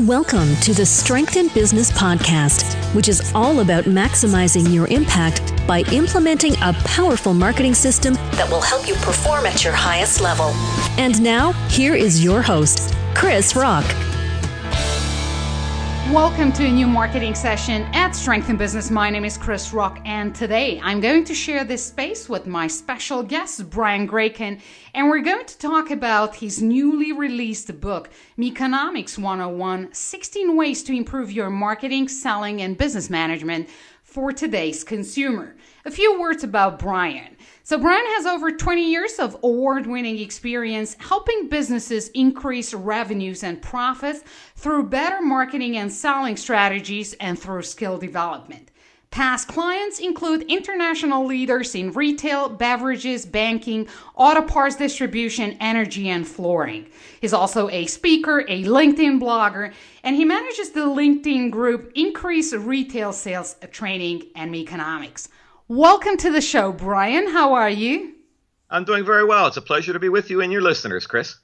Welcome to the Strength in Business podcast, which is all about maximizing your impact by implementing a powerful marketing system that will help you perform at your highest level. And now, here is your host, Chris Rock. Welcome to a new marketing session at Strength in Business. My name is Chris Rock, and today I'm going to share this space with my special guest, Brian Grayken, and we're going to talk about his newly released book, Meconomics 101 16 Ways to Improve Your Marketing, Selling, and Business Management for Today's Consumer. A few words about Brian. So, Brian has over 20 years of award winning experience helping businesses increase revenues and profits through better marketing and selling strategies and through skill development. Past clients include international leaders in retail, beverages, banking, auto parts distribution, energy, and flooring. He's also a speaker, a LinkedIn blogger, and he manages the LinkedIn group Increase Retail Sales Training and Meconomics. Welcome to the show, Brian. How are you? I'm doing very well. It's a pleasure to be with you and your listeners, Chris.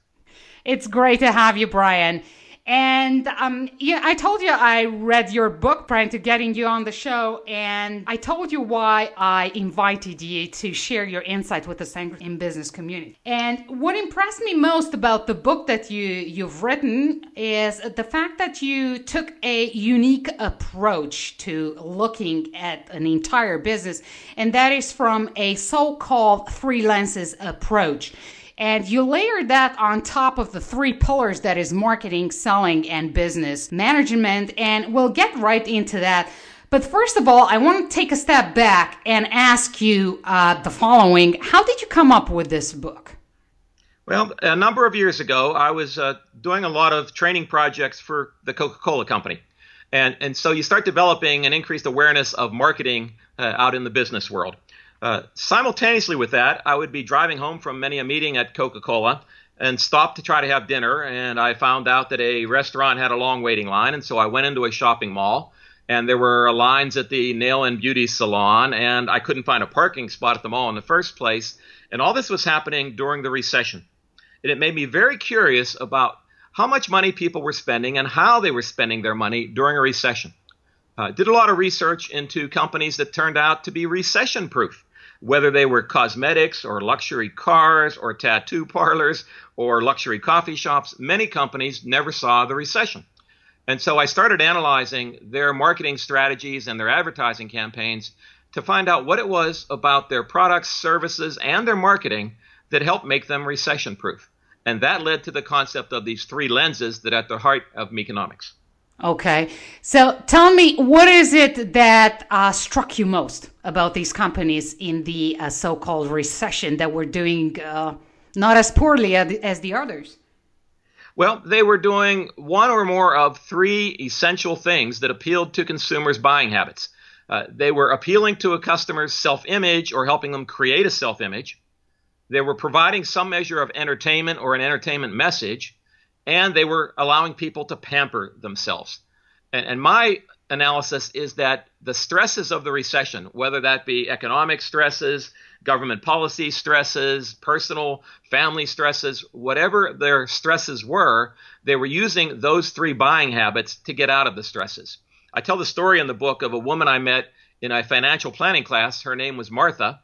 It's great to have you, Brian. And um, yeah, I told you I read your book, Brian, to getting you on the show, and I told you why I invited you to share your insight with the Strength in Business community. And what impressed me most about the book that you you've written is the fact that you took a unique approach to looking at an entire business, and that is from a so-called three lenses approach and you layer that on top of the three pillars that is marketing, selling, and business management. And we'll get right into that. But first of all, I want to take a step back and ask you uh, the following How did you come up with this book? Well, a number of years ago, I was uh, doing a lot of training projects for the Coca Cola Company. And, and so you start developing an increased awareness of marketing uh, out in the business world. Uh, simultaneously with that, I would be driving home from many a meeting at Coca Cola and stopped to try to have dinner. And I found out that a restaurant had a long waiting line. And so I went into a shopping mall and there were lines at the nail and beauty salon. And I couldn't find a parking spot at the mall in the first place. And all this was happening during the recession. And it made me very curious about how much money people were spending and how they were spending their money during a recession. Uh, did a lot of research into companies that turned out to be recession proof whether they were cosmetics or luxury cars or tattoo parlors or luxury coffee shops, many companies never saw the recession. And so I started analyzing their marketing strategies and their advertising campaigns to find out what it was about their products, services, and their marketing that helped make them recession proof. And that led to the concept of these three lenses that are at the heart of Meconomics. Okay. So tell me, what is it that uh, struck you most about these companies in the uh, so called recession that were doing uh, not as poorly as the others? Well, they were doing one or more of three essential things that appealed to consumers' buying habits. Uh, they were appealing to a customer's self image or helping them create a self image. They were providing some measure of entertainment or an entertainment message and they were allowing people to pamper themselves. And, and, my analysis is that the stresses of the recession, whether that be economic stresses, government policy stresses, personal family stresses, whatever their stresses were, they were using those three buying habits to get out of the stresses. I tell the story in the book of a woman I met in a financial planning class. Her name was Martha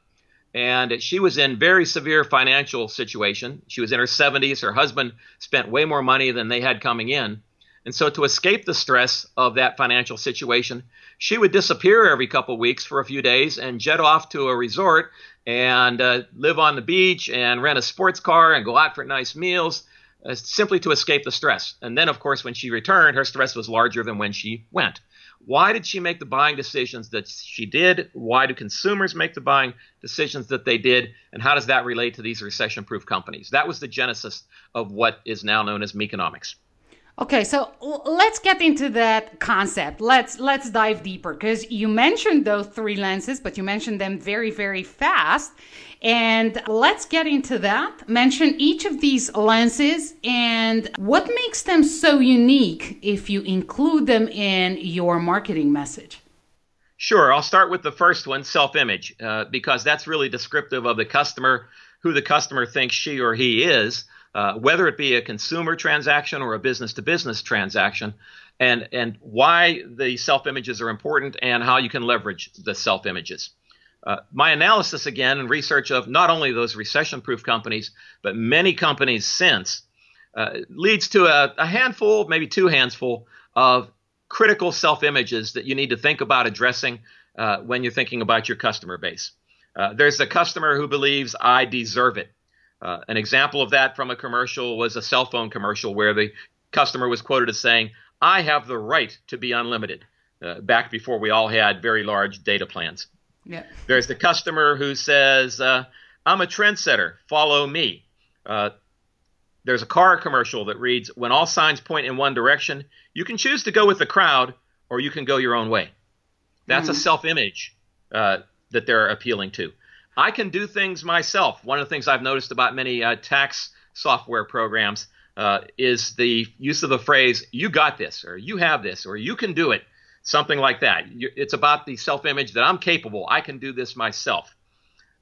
and she was in very severe financial situation. She was in her 70s. Her husband spent way more money than they had coming in. And so to escape the stress of that financial situation, she would disappear every couple weeks for a few days and jet off to a resort and uh, live on the beach and rent a sports car and go out for nice meals uh, simply to escape the stress. And then, of course, when she returned, her stress was larger than when she went. Why did she make the buying decisions that she did? Why do consumers make the buying decisions that they did? And how does that relate to these recession proof companies? That was the genesis of what is now known as Meconomics. Okay, so let's get into that concept. Let's let's dive deeper because you mentioned those three lenses, but you mentioned them very very fast. And let's get into that. Mention each of these lenses and what makes them so unique if you include them in your marketing message. Sure, I'll start with the first one, self-image, uh, because that's really descriptive of the customer, who the customer thinks she or he is. Uh, whether it be a consumer transaction or a business to business transaction, and, and why the self images are important and how you can leverage the self images. Uh, my analysis again and research of not only those recession proof companies, but many companies since uh, leads to a, a, handful, maybe two handsful of critical self images that you need to think about addressing uh, when you're thinking about your customer base. Uh, there's the customer who believes I deserve it. Uh, an example of that from a commercial was a cell phone commercial where the customer was quoted as saying, I have the right to be unlimited, uh, back before we all had very large data plans. Yeah. There's the customer who says, uh, I'm a trendsetter, follow me. Uh, there's a car commercial that reads, When all signs point in one direction, you can choose to go with the crowd or you can go your own way. That's mm. a self image uh, that they're appealing to. I can do things myself. One of the things I've noticed about many uh, tax software programs uh, is the use of the phrase, you got this, or you have this, or you can do it, something like that. It's about the self image that I'm capable, I can do this myself.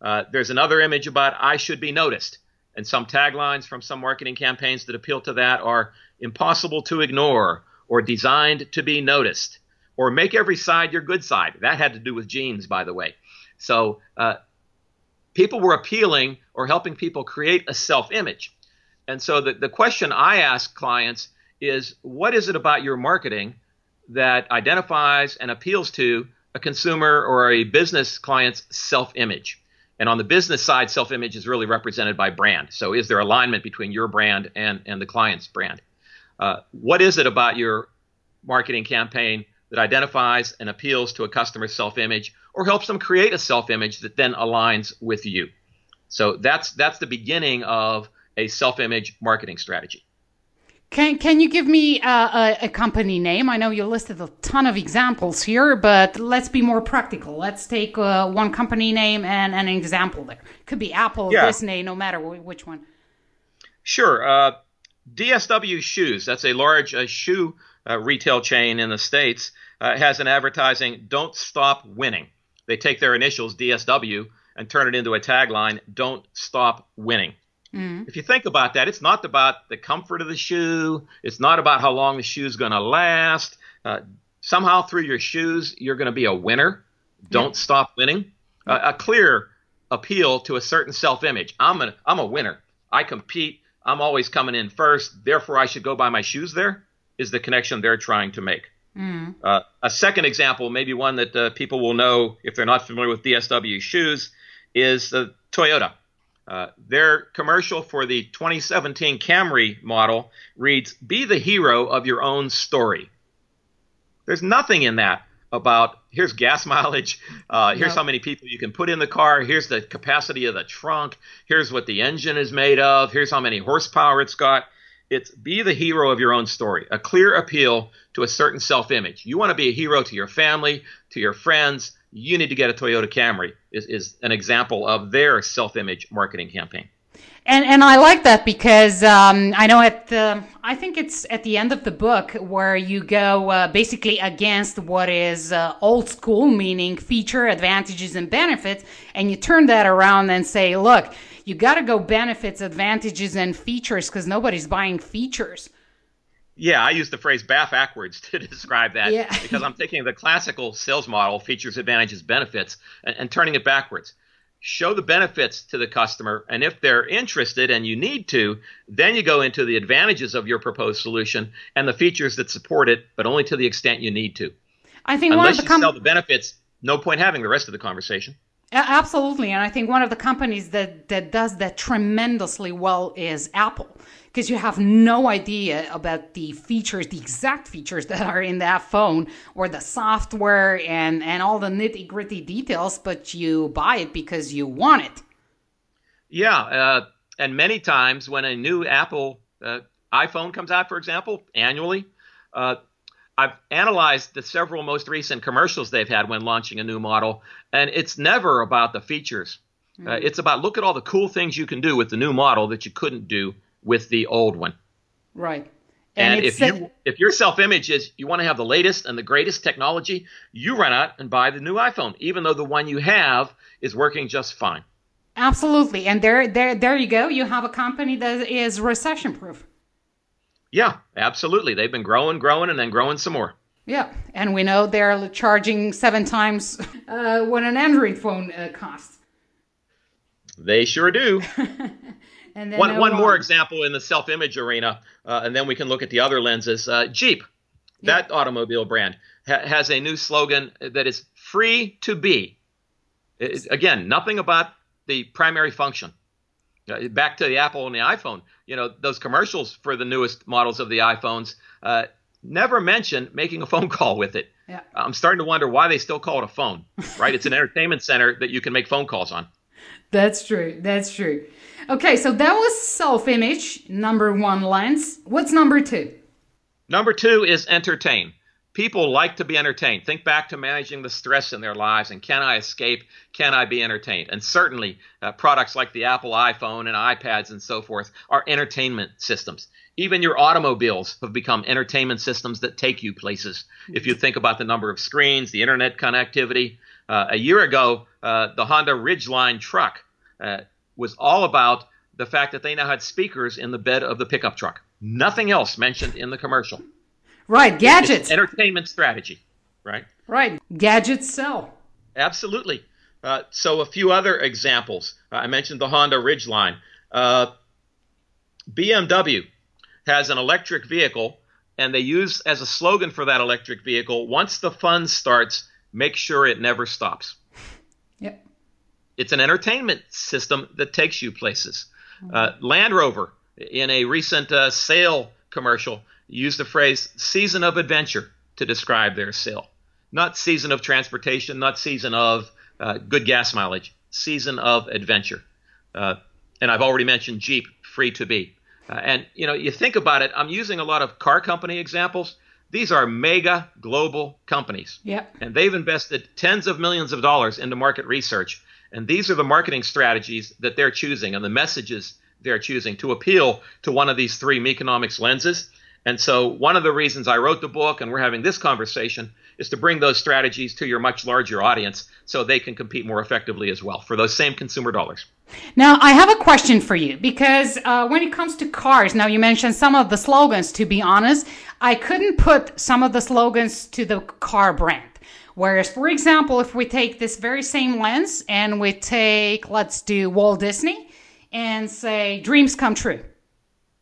Uh, there's another image about I should be noticed. And some taglines from some marketing campaigns that appeal to that are impossible to ignore, or designed to be noticed, or make every side your good side. That had to do with jeans, by the way. So uh, people were appealing or helping people create a self image. And so the, the question I ask clients is what is it about your marketing that identifies and appeals to a consumer or a business client's self image? And on the business side, self image is really represented by brand. So is there alignment between your brand and, and the client's brand? Uh, what is it about your marketing campaign that identifies and appeals to a customer's self image or helps them create a self image that then aligns with you? So that's that's the beginning of a self-image marketing strategy. Can Can you give me a, a, a, company name? I know you listed a ton of examples here, but let's be more practical. Let's take uh, one company name and, and, an example there. Could be Apple, yeah. Disney, no matter which one. Sure. Uh, DSW Shoes. That's a large uh, shoe uh, retail chain in the states. Uh, has an advertising "Don't stop winning." They take their initials DSW and turn it into a tagline: "Don't stop winning." Mm. If you think about that, it's not about the comfort of the shoe. It's not about how long the shoe is going to last. Uh, somehow through your shoes, you're going to be a winner. Don't stop winning. Uh, a clear appeal to a certain self-image. I'm a I'm a winner. I compete. I'm always coming in first. Therefore, I should go buy my shoes. There is the connection they're trying to make. Mm. Uh, a second example, maybe one that uh, people will know if they're not familiar with DSW shoes, is the Toyota. Uh, their commercial for the 2017 Camry model reads, Be the hero of your own story. There's nothing in that about here's gas mileage, uh, here's yep. how many people you can put in the car, here's the capacity of the trunk, here's what the engine is made of, here's how many horsepower it's got. It's be the hero of your own story, a clear appeal to a certain self image. You want to be a hero to your family, to your friends, you need to get a Toyota Camry is, is an example of their self-image marketing campaign. And and I like that because um, I know at the I think it's at the end of the book where you go uh, basically against what is uh, old school, meaning feature, advantages, and benefits, and you turn that around and say, look, you got to go benefits, advantages, and features because nobody's buying features. Yeah, I use the phrase "baff backwards" to describe that yeah. because I'm taking the classical sales model, features, advantages, benefits, and, and, turning it backwards. Show the benefits to the customer, and if they're interested and you need to, then you go into the advantages of your proposed solution and the features that support it, but only to the extent you need to. I think unless one of the you sell the benefits, no point having the rest of the conversation. Absolutely, and I think one of the companies that that does that tremendously well is Apple because you have no idea about the features, the exact features that are in that phone or the software and, and all the nitty gritty details, but you buy it because you want it. Yeah. Uh, and many times when a new Apple uh, iPhone comes out, for example, annually, uh, I've analyzed the several most recent commercials they've had when launching a new model, and it's never about the features. Mm. it's about look at all the cool things you can do with the new model that you couldn't do with the old one. Right. And, and if you if your self image is you want to have the latest and the greatest technology, you run out and buy the new iPhone, even though the one you have is working just fine. Absolutely. And there, there, there you go. You have a company that is recession proof. Yeah, absolutely. They've been growing, growing, and then growing some more. Yeah, and we know they're charging seven times uh, what an Android phone uh, costs. They sure do. and one one more example in the self image arena, uh, and then we can look at the other lenses. Uh, Jeep, yeah. that automobile brand, ha- has a new slogan that is free to be. It, again, nothing about the primary function. Uh, back to the Apple and the iPhone, you know, those commercials for the newest models of the iPhones uh, never mention making a phone call with it. Yeah. I'm starting to wonder why they still call it a phone, right? it's an entertainment center that you can make phone calls on. That's true. That's true. Okay, so that was self image, number one lens. What's number two? Number two is entertain. People like to be entertained. Think back to managing the stress in their lives and can I escape? Can I be entertained? And certainly, uh, products like the Apple iPhone and iPads and so forth are entertainment systems. Even your automobiles have become entertainment systems that take you places. If you think about the number of screens, the internet connectivity. Uh, a year ago, uh, the Honda Ridgeline truck uh, was all about the fact that they now had speakers in the bed of the pickup truck. Nothing else mentioned in the commercial. Right, gadgets. It's entertainment strategy, right? Right, gadgets sell. Absolutely. Uh, so a few other examples. Uh, I mentioned the Honda Ridgeline. Uh, BMW has an electric vehicle, and they use as a slogan for that electric vehicle: "Once the fun starts, make sure it never stops." Yep. It's an entertainment system that takes you places. Uh, Land Rover, in a recent uh, sale commercial, used the phrase season of adventure to describe their sale. Not season of transportation, not season of uh, good gas mileage, season of adventure. Uh, and I've already mentioned Jeep, free to be. Uh, and you know, you think about it, I'm using a lot of car company examples. These are mega global companies. Yep. And they've invested tens of millions of dollars into market research. And these are the marketing strategies that they're choosing and the messages they're choosing to appeal to one of these three Meconomics lenses. And so, one of the reasons I wrote the book and we're having this conversation is to bring those strategies to your much larger audience so they can compete more effectively as well for those same consumer dollars. Now, I have a question for you because uh, when it comes to cars, now you mentioned some of the slogans. To be honest, I couldn't put some of the slogans to the car brand. Whereas, for example, if we take this very same lens and we take, let's do Walt Disney and say, dreams come true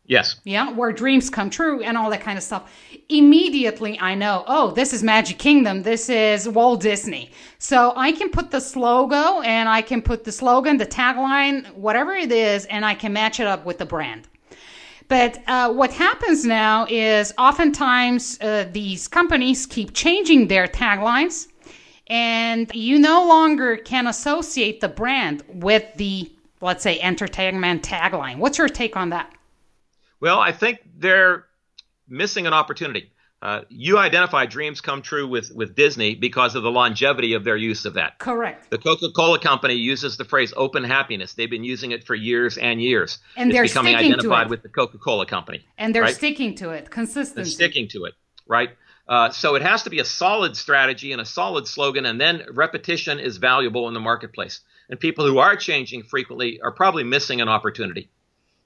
Yes. Yeah, where dreams come true and all that kind of stuff. Immediately, I know, oh, this is Magic Kingdom. This is Walt Disney. So I can put the logo and I can put the slogan, the tagline, whatever it is, and I can match it up with the brand. But uh, what happens now is oftentimes uh, these companies keep changing their taglines, and you no longer can associate the brand with the, let's say, entertainment tagline. What's your take on that? Well, I think they're missing an opportunity. Uh, you identify dreams come true with, with Disney because of the longevity of their use of that. Correct. The Coca Cola Company uses the phrase open happiness. They've been using it for years and years. And it's they're becoming sticking identified to it. with the Coca Cola Company. And they're right? sticking to it. consistently. They're sticking to it, right? Uh, so it has to be a solid strategy and a solid slogan, and then repetition is valuable in the marketplace. And people who are changing frequently are probably missing an opportunity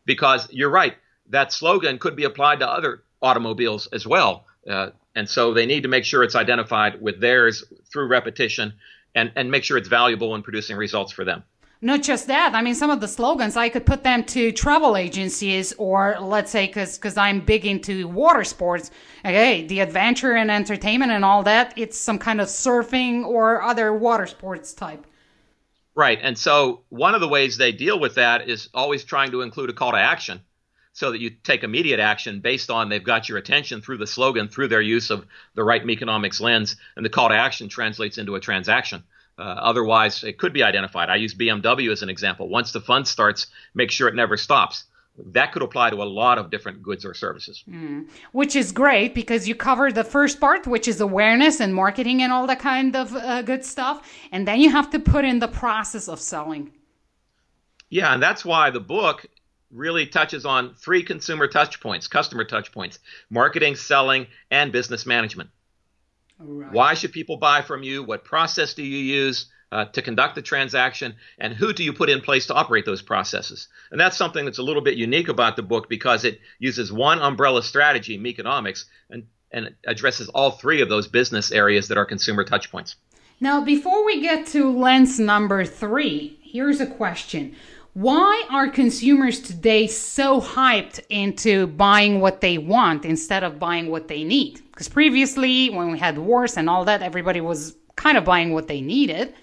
because you're right that slogan could be applied to other automobiles as well. Uh, and so they need to make sure it's identified with theirs through repetition and, and make sure it's valuable in producing results for them. Not just that. I mean, some of the slogans I could put them to travel agencies, or let's say, because because I'm big into water sports. Okay, the adventure and entertainment and all that. It's some kind of surfing or other water sports type. Right, and so one of the ways they deal with that is always trying to include a call to action so that you take immediate action based on they've got your attention through the slogan, through their use of the right Meconomics lens, and the call to action translates into a transaction. Uh, otherwise, it could be identified. I use BMW as an example. Once the fund starts, make sure it never stops. That could apply to a lot of different goods or services. Mm. Which is great because you cover the first part, which is awareness and marketing and all that kind of uh, good stuff. And then you have to put in the process of selling. Yeah, and that's why the book really touches on three consumer touch points, customer touch points marketing, selling, and business management. Right. Why should people buy from you? What process do you use? uh, to conduct the transaction, and who do you put in place to operate those processes? And that's something that's a little bit unique about the book because it uses one umbrella strategy, Meconomics, and, and addresses all three of those business areas that are consumer touchpoints. Now, before we get to lens number three, here's a question. Why are consumers today so hyped into buying what they want instead of buying what they need? Because previously, when we had wars and all that, everybody was kind of buying what they needed.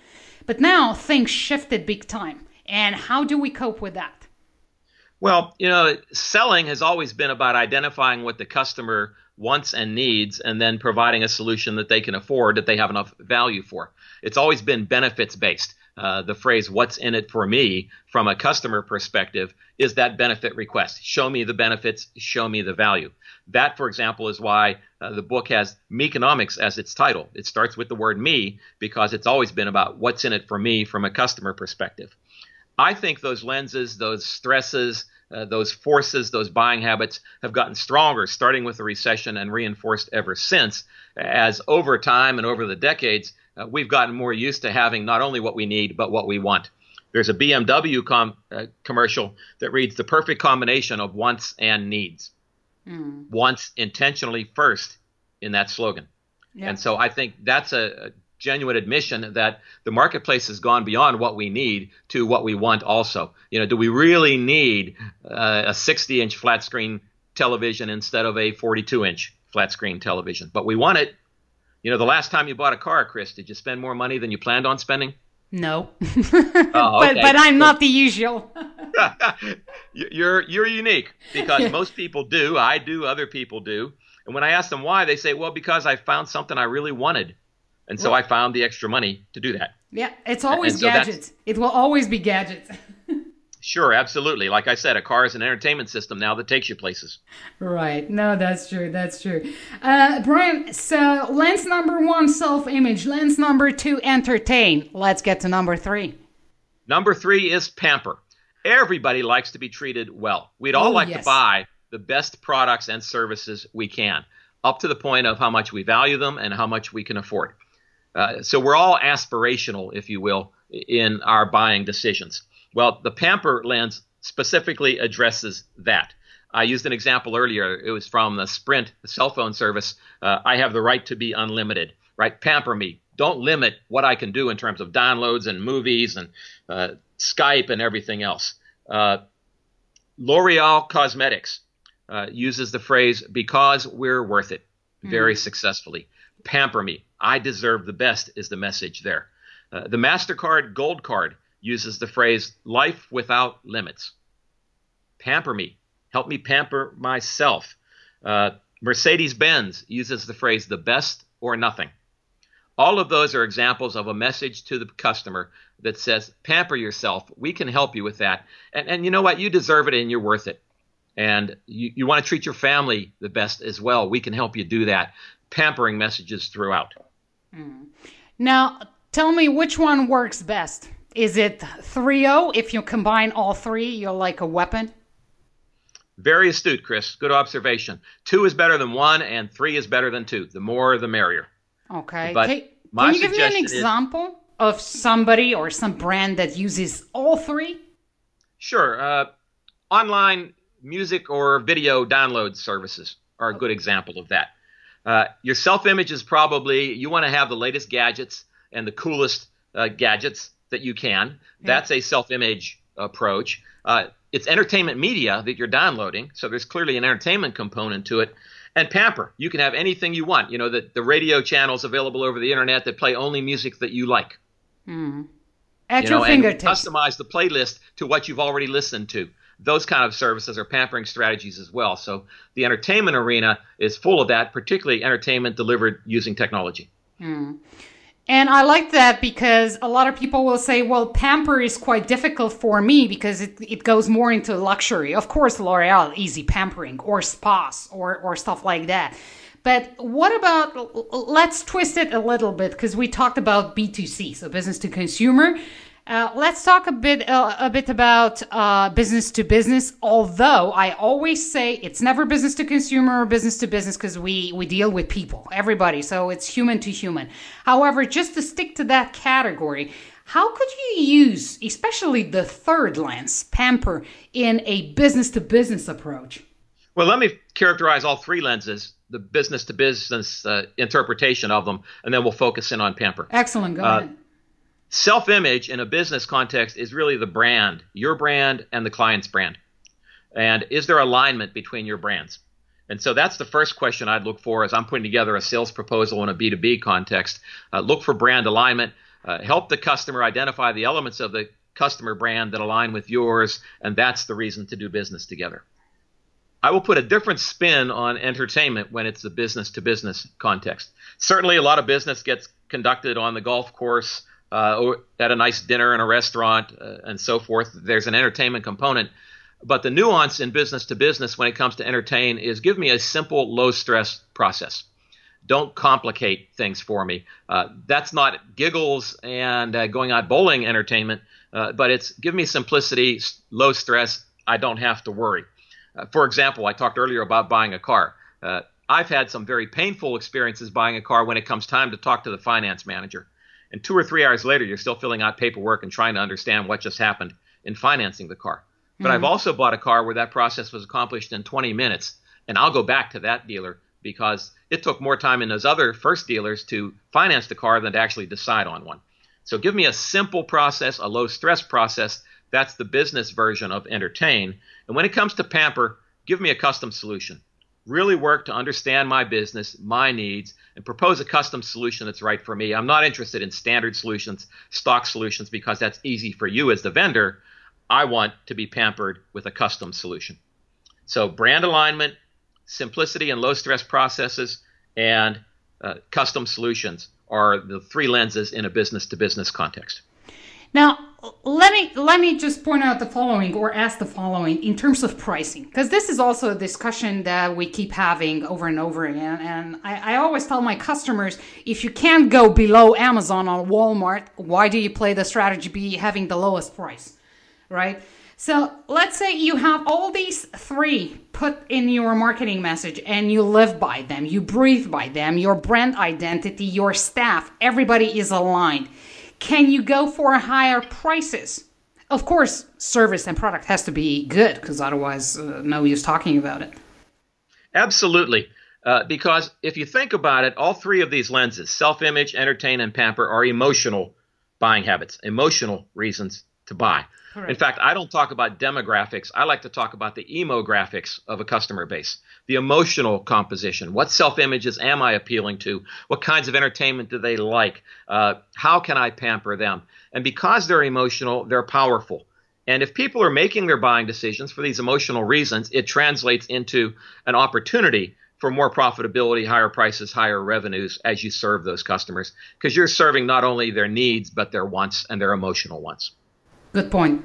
But now things shifted big time. And how do we cope with that? Well, you know, selling has always been about identifying what the customer wants and needs and then providing a solution that they can afford that they have enough value for. It's always been benefits based. Uh, the phrase what's in it for me from a customer perspective is that benefit request. Show me the benefits, show me the value. That, for example, is why uh, the book has Meconomics as its title. It starts with the word me because it's always been about what's in it for me from a customer perspective. I think those lenses, those stresses, uh, those forces, those buying habits have gotten stronger, starting with the recession and reinforced ever since, as over time and over the decades, uh, we've gotten more used to having not only what we need, but what we want. There's a BMW com- uh, commercial that reads the perfect combination of wants and needs. Mm. Wants intentionally first in that slogan. Yeah. And so I think that's a, a genuine admission that the marketplace has gone beyond what we need to what we want also. You know, do we really need uh, a 60 inch flat screen television instead of a 42 inch flat screen television? But we want it you know, the last time you bought a car, Chris, did you spend more money than you planned on spending? No, oh, okay. but but I'm not the usual. you're you're unique because most people do. I do. Other people do. And when I ask them why, they say, "Well, because I found something I really wanted, and so well, I found the extra money to do that." Yeah, it's always so gadgets. It will always be gadgets. Sure, absolutely. Like I said, a car is an entertainment system now that takes you places. Right. No, that's true. That's true. Uh, Brian, so lens number one, self image. Lens number two, entertain. Let's get to number three. Number three is pamper. Everybody likes to be treated well. We'd all oh, like yes. to buy the best products and services we can, up to the point of how much we value them and how much we can afford. Uh, so we're all aspirational, if you will, in our buying decisions. Well, the Pamper lens specifically addresses that. I used an example earlier. It was from the Sprint cell phone service. Uh, I have the right to be unlimited, right? Pamper me. Don't limit what I can do in terms of downloads and movies and uh, Skype and everything else. Uh, L'Oreal Cosmetics uh, uses the phrase "because we're worth it" very mm. successfully. Pamper me. I deserve the best is the message there. Uh, the Mastercard Gold Card uses the phrase life without limits. Pamper me. Help me pamper myself. Uh, Mercedes Benz uses the phrase the best or nothing. All of those are examples of a message to the customer that says, pamper yourself. We can help you with that. And, and you know what? You deserve it and you're worth it. And you, you want to treat your family the best as well. We can help you do that. Pampering messages throughout. Mm. Now, tell me which one works best. Is it 3 0? If you combine all three, you're like a weapon? Very astute, Chris. Good observation. Two is better than one, and three is better than two. The more, the merrier. Okay. But can, can you give me an example is, of somebody or some brand that uses all three? Sure. Uh, online music or video download services are a good example of that. Uh, your self image is probably you want to have the latest gadgets and the coolest uh, gadgets that you can. Yeah. That's a self image approach. Uh, it's entertainment media that you're downloading, so there's clearly an entertainment component to it. And Pamper, you can have anything you want. You know, the, the radio channels available over the internet that play only music that you like. Mm. At you your know, fingertips. customize the playlist to what you've already listened to. Those kind of services are pampering strategies as well. So the entertainment arena is full of that, particularly entertainment delivered using technology. Mm. And I like that because a lot of people will say, well, pamper is quite difficult for me because it, it goes more into luxury. Of course, L'Oreal, easy pampering or spas or, or stuff like that. But what about, let's twist it a little bit because we talked about B2C, so business to consumer. Uh, let's talk a bit uh, a bit about uh, business to business. Although I always say it's never business to consumer or business to business because we we deal with people, everybody, so it's human to human. However, just to stick to that category, How could you use, especially the third lens, Pamper, in a business to business approach? Well, let me characterize all three lenses, the business to business interpretation of them, and then we'll focus in on Pamper. Excellent. Go uh, ahead. Self image in a business context is really the brand, your brand and the client's brand. And is there alignment between your brands? And so that's the first question I'd look for as I'm putting together a sales proposal in a B2B context. Uh, look for brand alignment. Uh, help the customer identify the elements of the customer brand that align with yours, and that's the reason to do business together. I will put a different spin on entertainment when it's a business to business context. Certainly, a lot of business gets conducted on the golf course, uh, at a nice dinner in a restaurant, uh, and so forth. There's an entertainment component. But the nuance in business to business when it comes to entertain is give me a simple, low stress process. Don't complicate things for me. Uh, that's not giggles and uh, going out bowling entertainment, uh, but it's give me simplicity, low stress. I don't have to worry. Uh, for example, I talked earlier about buying a car. I've had some very painful experiences buying a car when it comes time to talk to the finance manager. And two or three hours later, you're still filling out paperwork and trying to understand what just happened in financing the car. But mm-hmm. I've also bought a car where that process was accomplished in 20 minutes, and I'll go back to that dealer because it took more time in those other first dealers to finance the car than to actually decide on one. So give me a simple process, a low stress process. That's the business version of entertain. And when it comes to pamper, give me a custom solution. Really work to understand my business, my needs, and propose a custom solution that's right for me. I'm not interested in standard solutions, stock solutions, because that's easy for you as the vendor. I want to be pampered with a custom solution. So, brand alignment, simplicity and low stress processes, and uh, custom solutions are the three lenses in a business to business context. Now, let me let me just point out the following or ask the following in terms of pricing because this is also a discussion that we keep having over and over again and I, I, always tell my customers if you can't go below amazon or walmart why do you play the strategy be having the lowest price right? So let's say you have all these three put in your marketing message and you live by them, you breathe by them, your brand identity, your staff, everybody is aligned. Can you go for higher prices? Of course, service and product has to be good because otherwise, uh, no use talking about it. Absolutely. Uh, because if you think about it, all three of these lenses self image, entertain, and pamper are emotional buying habits, emotional reasons to buy. Correct. In fact, I don't talk about demographics. I like to talk about the emographics of a customer base, the emotional composition. What self images am I appealing to? What kinds of entertainment do they like? Uh, how can I pamper them? And because they're emotional, they're powerful. And if people are making their buying decisions for these emotional reasons, it translates into an opportunity for more profitability, higher prices, higher revenues as you serve those customers because you're serving not only their needs, but their wants and their emotional wants. Good point.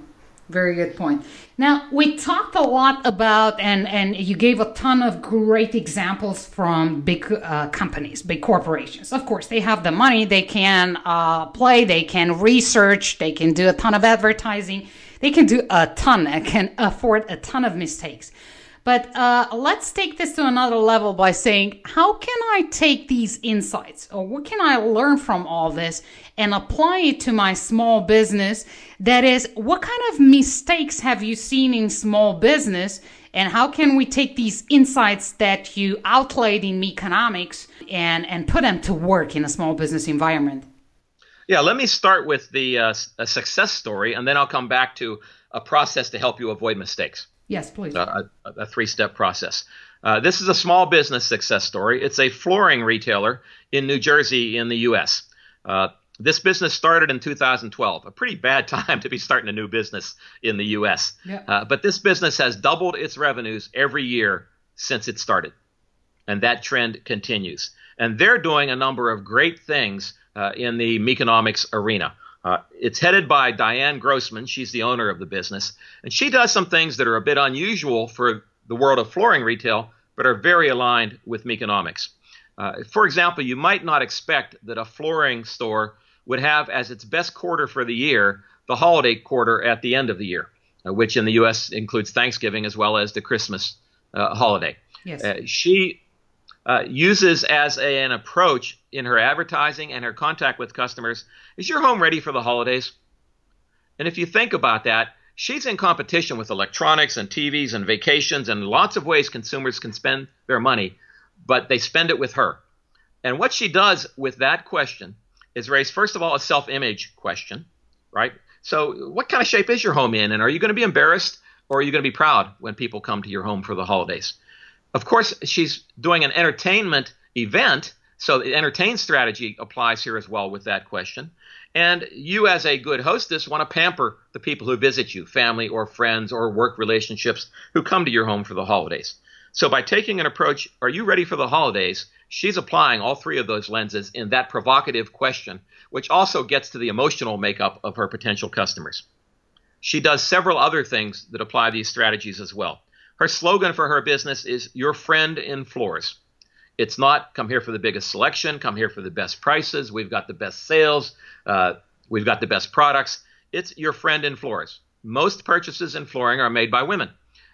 Very good point. Now we talked a lot about, and and you gave a ton of great examples from big uh, companies, big corporations. Of course, they have the money, they can uh, play, they can research, they can do a ton of advertising, they can do a ton, and can afford a ton of mistakes. But uh, let's take this to another level by saying, how can I take these insights or what can I learn from all this and apply it to my small business? That is, what kind of mistakes have you seen in small business? And how can we take these insights that you outlaid in Meconomics and, and put them to work in a small business environment? Yeah, let me start with the uh, success story, and then I'll come back to a process to help you avoid mistakes. Yes, please. a, a three step process. Uh, this is a small business success story. It's a flooring retailer in New Jersey, in the U.S. Uh, this business started in 2012, a pretty bad time to be starting a new business in the U.S. Yeah. Uh, but this business has doubled its revenues every year since it started, and that trend continues. And they're doing a number of great things uh, in the Meconomics arena. Uh, it's headed by Diane Grossman. She's the owner of the business. And she does some things that are a bit unusual for the world of flooring retail, but are very aligned with Meconomics. Uh, for example, you might not expect that a flooring store would have as its best quarter for the year the holiday quarter at the end of the year, uh, which in the U.S. includes Thanksgiving as well as the Christmas uh, holiday. Yes. Uh, she uh, uses as a, an approach in her advertising and her contact with customers is your home ready for the holidays? And if you think about that, she's in competition with electronics and TVs and vacations and lots of ways consumers can spend their money, but they spend it with her. And what she does with that question is raise, first of all, a self image question, right? So, what kind of shape is your home in? And are you going to be embarrassed or are you going to be proud when people come to your home for the holidays? Of course, she's doing an entertainment event, so the entertain strategy applies here as well with that question. And you, as a good hostess, want to pamper the people who visit you, family or friends or work relationships who come to your home for the holidays. So, by taking an approach, are you ready for the holidays? She's applying all three of those lenses in that provocative question, which also gets to the emotional makeup of her potential customers. She does several other things that apply these strategies as well. Her slogan for her business is Your Friend in Floors. It's not come here for the biggest selection, come here for the best prices, we've got the best sales, uh, we've got the best products. It's Your Friend in Floors. Most purchases in flooring are made by women.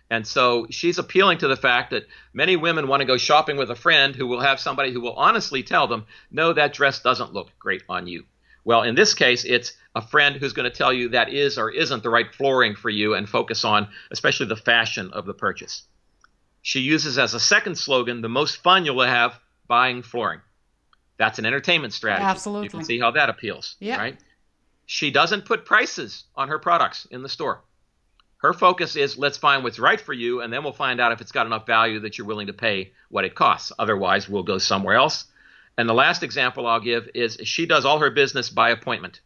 And so she's appealing to the fact that many women want to go shopping with a friend who will have somebody who will honestly tell them, no, that dress doesn't look great on you. Well, in this case, it's a friend who's going to tell you that is or isn't the right flooring for you and focus on especially the fashion of the purchase. She uses as a second slogan the most fun you'll have buying flooring. That's an entertainment strategy. Absolutely. You can see how that appeals, yeah. right? She doesn't put prices on her products in the store. Her focus is let's find what's right for you, and then we'll find out if it's got enough value that you're willing to pay what it costs. Otherwise, we'll go somewhere else and the last example I'll give is she does all her business by appointment.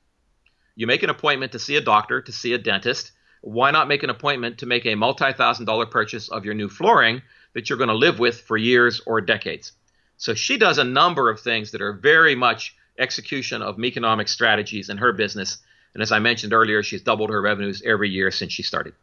You make an appointment to see a doctor, to see a dentist. Why not make an appointment to make a multi thousand dollar purchase of your new flooring that you're going to live with for years or decades? So she does a number of things that are very much execution of economic strategies in her business. And as I mentioned earlier, she's doubled her revenues every year since she started.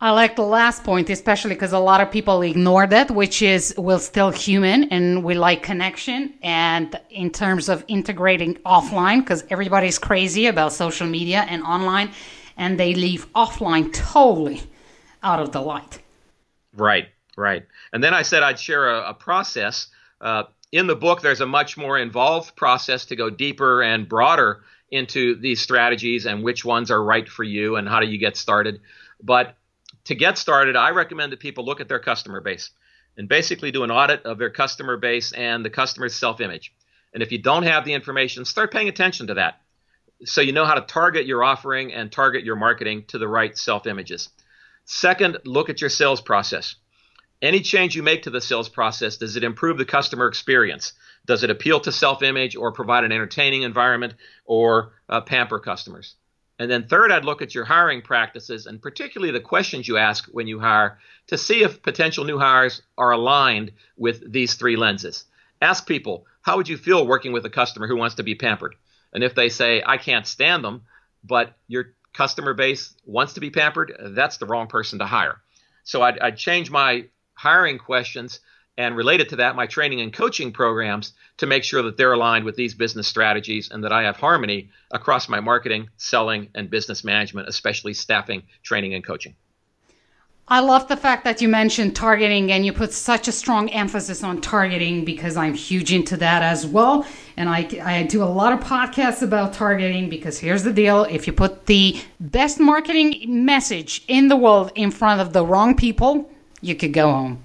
I like the last point, especially because a lot of people ignore that, which is we're still human and we like connection. And in terms of integrating offline, because everybody's crazy about social media and online, and they leave offline totally out of the light. Right, right. And then I said I'd share a, a process. Uh, in the book, there's a much more involved process to go deeper and broader into these strategies and which ones are right for you and how do you get started. But to get started, I recommend that people look at their customer base and basically do an audit of their customer base and the customer's self image. And if you don't have the information, start paying attention to that so you know how to target your offering and target your marketing to the right self images. Second, look at your sales process. Any change you make to the sales process, does it improve the customer experience? Does it appeal to self image or provide an entertaining environment or uh, pamper customers? And then third, I'd look at your hiring practices and particularly the questions you ask when you hire to see if potential new hires are aligned with these three lenses. Ask people, how would you feel working with a customer who wants to be pampered? And if they say, I can't stand them, but your customer base wants to be pampered, that's the wrong person to hire. So I'd, I'd change my hiring questions and related to that, my training and coaching programs to make sure that they're aligned with these business strategies and that I have harmony across my marketing, selling, and business management, especially staffing, training, and coaching. I love the fact that you mentioned targeting and you put such a strong emphasis on targeting because I'm huge into that as well. And I, I do a lot of podcasts about targeting because here's the deal if you put the best marketing message in the world in front of the wrong people, you could go home.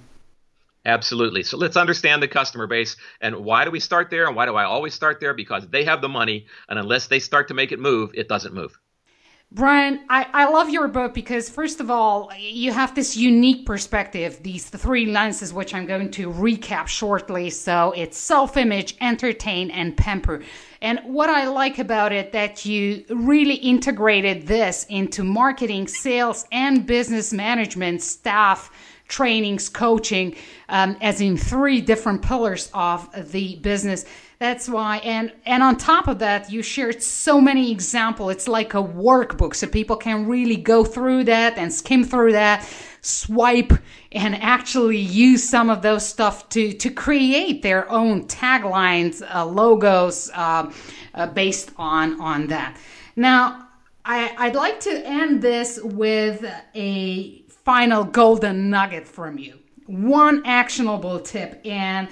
Absolutely. So let's understand the customer base and why do we start there and why do I always start there? Because they have the money, and unless they start to make it move, it doesn't move. Brian, I, I love your book because, first of all, you have this unique perspective, these three lenses, which I'm going to recap shortly. So it's self image, entertain, and pamper. And what I like about it that you really integrated this into marketing, sales, and business management staff trainings, coaching, um, as in three different pillars of the business. That's why, and and on top of that, you shared so many examples. It's like a workbook, so people can really go through that and skim through that, swipe, and actually use some of those stuff to to create their own taglines, uh, logos, uh, uh, based on on that. Now, I, I'd like to end this with a final golden nugget from you. one actionable tip. And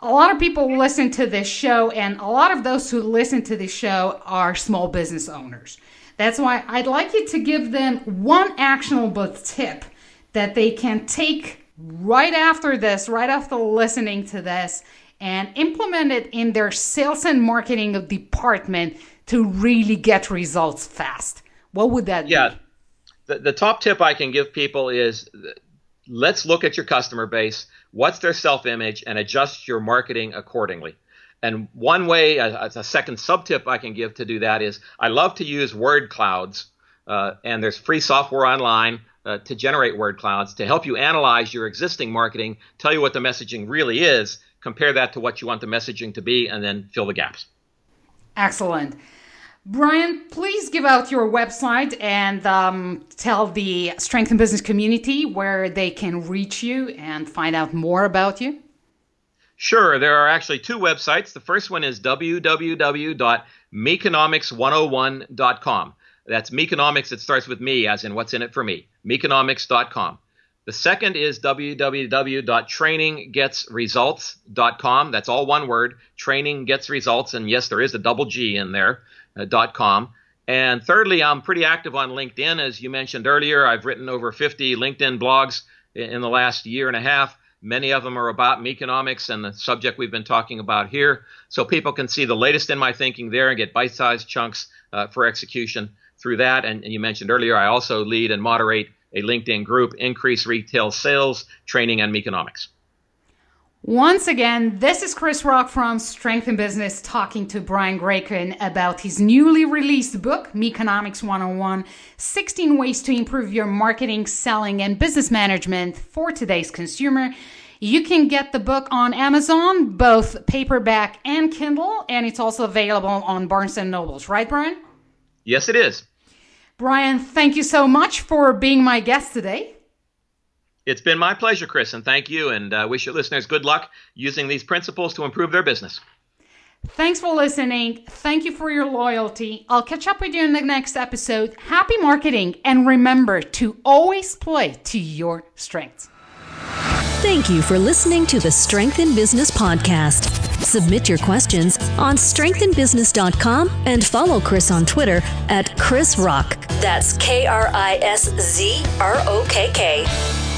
a lot of people listen to this show, and a lot of those who listen to this show are small business owners. That's why I'd like you to give them one actionable tip that they can take right after this, right after listening to this, and implement it in their sales and marketing department to really get results fast. What would that yeah. be? The, the top tip I can give people is let's look at your customer base, what's their self image, and adjust your marketing accordingly. And one way, as a second sub tip I can give to do that is I love to use word clouds, uh, and there's free software online uh, to generate word clouds to help you analyze your existing marketing, tell you what the messaging really is, compare that to what you want the messaging to be, and then fill the gaps. Excellent. Brian, please give out your website and um, tell the Strength and Business community where they can reach you and find out more about you. Sure. There are actually two websites. The first one is www.meconomics101.com. That's Meconomics. It starts with me, as in what's in it for me. Meconomics.com. The second is www.traininggetsresults.com. That's all one word. Training gets results, and yes, there is a double G in there. Uh, .com. And thirdly, I'm pretty active on LinkedIn, as you mentioned earlier. I've written over 50 LinkedIn blogs in the last year and a half. Many of them are about Meconomics and the subject we've been talking about here. So people can see the latest in my thinking there and get bite sized chunks uh, for execution through that. And, and you mentioned earlier, I also lead and moderate a LinkedIn group, Increase Retail Sales, Training, and Meconomics. Once again, this is Krisz Rokk from Strength in Business talking to Brian Grayken about his newly released book, Meconomics 101 16 Ways to Improve Your Marketing, Selling, and Business Management for Today's Consumer. You can get the book on Amazon, both paperback and Kindle, and it's also available on Barnes and Nobles, right, Brian? Yes, it is. Brian, thank you so much for being my guest today. It's been my pleasure, Krisz, and thank you. And uh, wish your listeners good luck using these principles to improve their business. Thanks for listening. Thank you for your loyalty. I'll catch up with you in the next episode. Happy marketing, and remember to always play to your strengths. Thank you for listening to the Strength in Business podcast. Submit your questions on strengthinbusiness.com and follow Krisz on Twitter at Krisz Rokk. That's K R I S Z R O K K.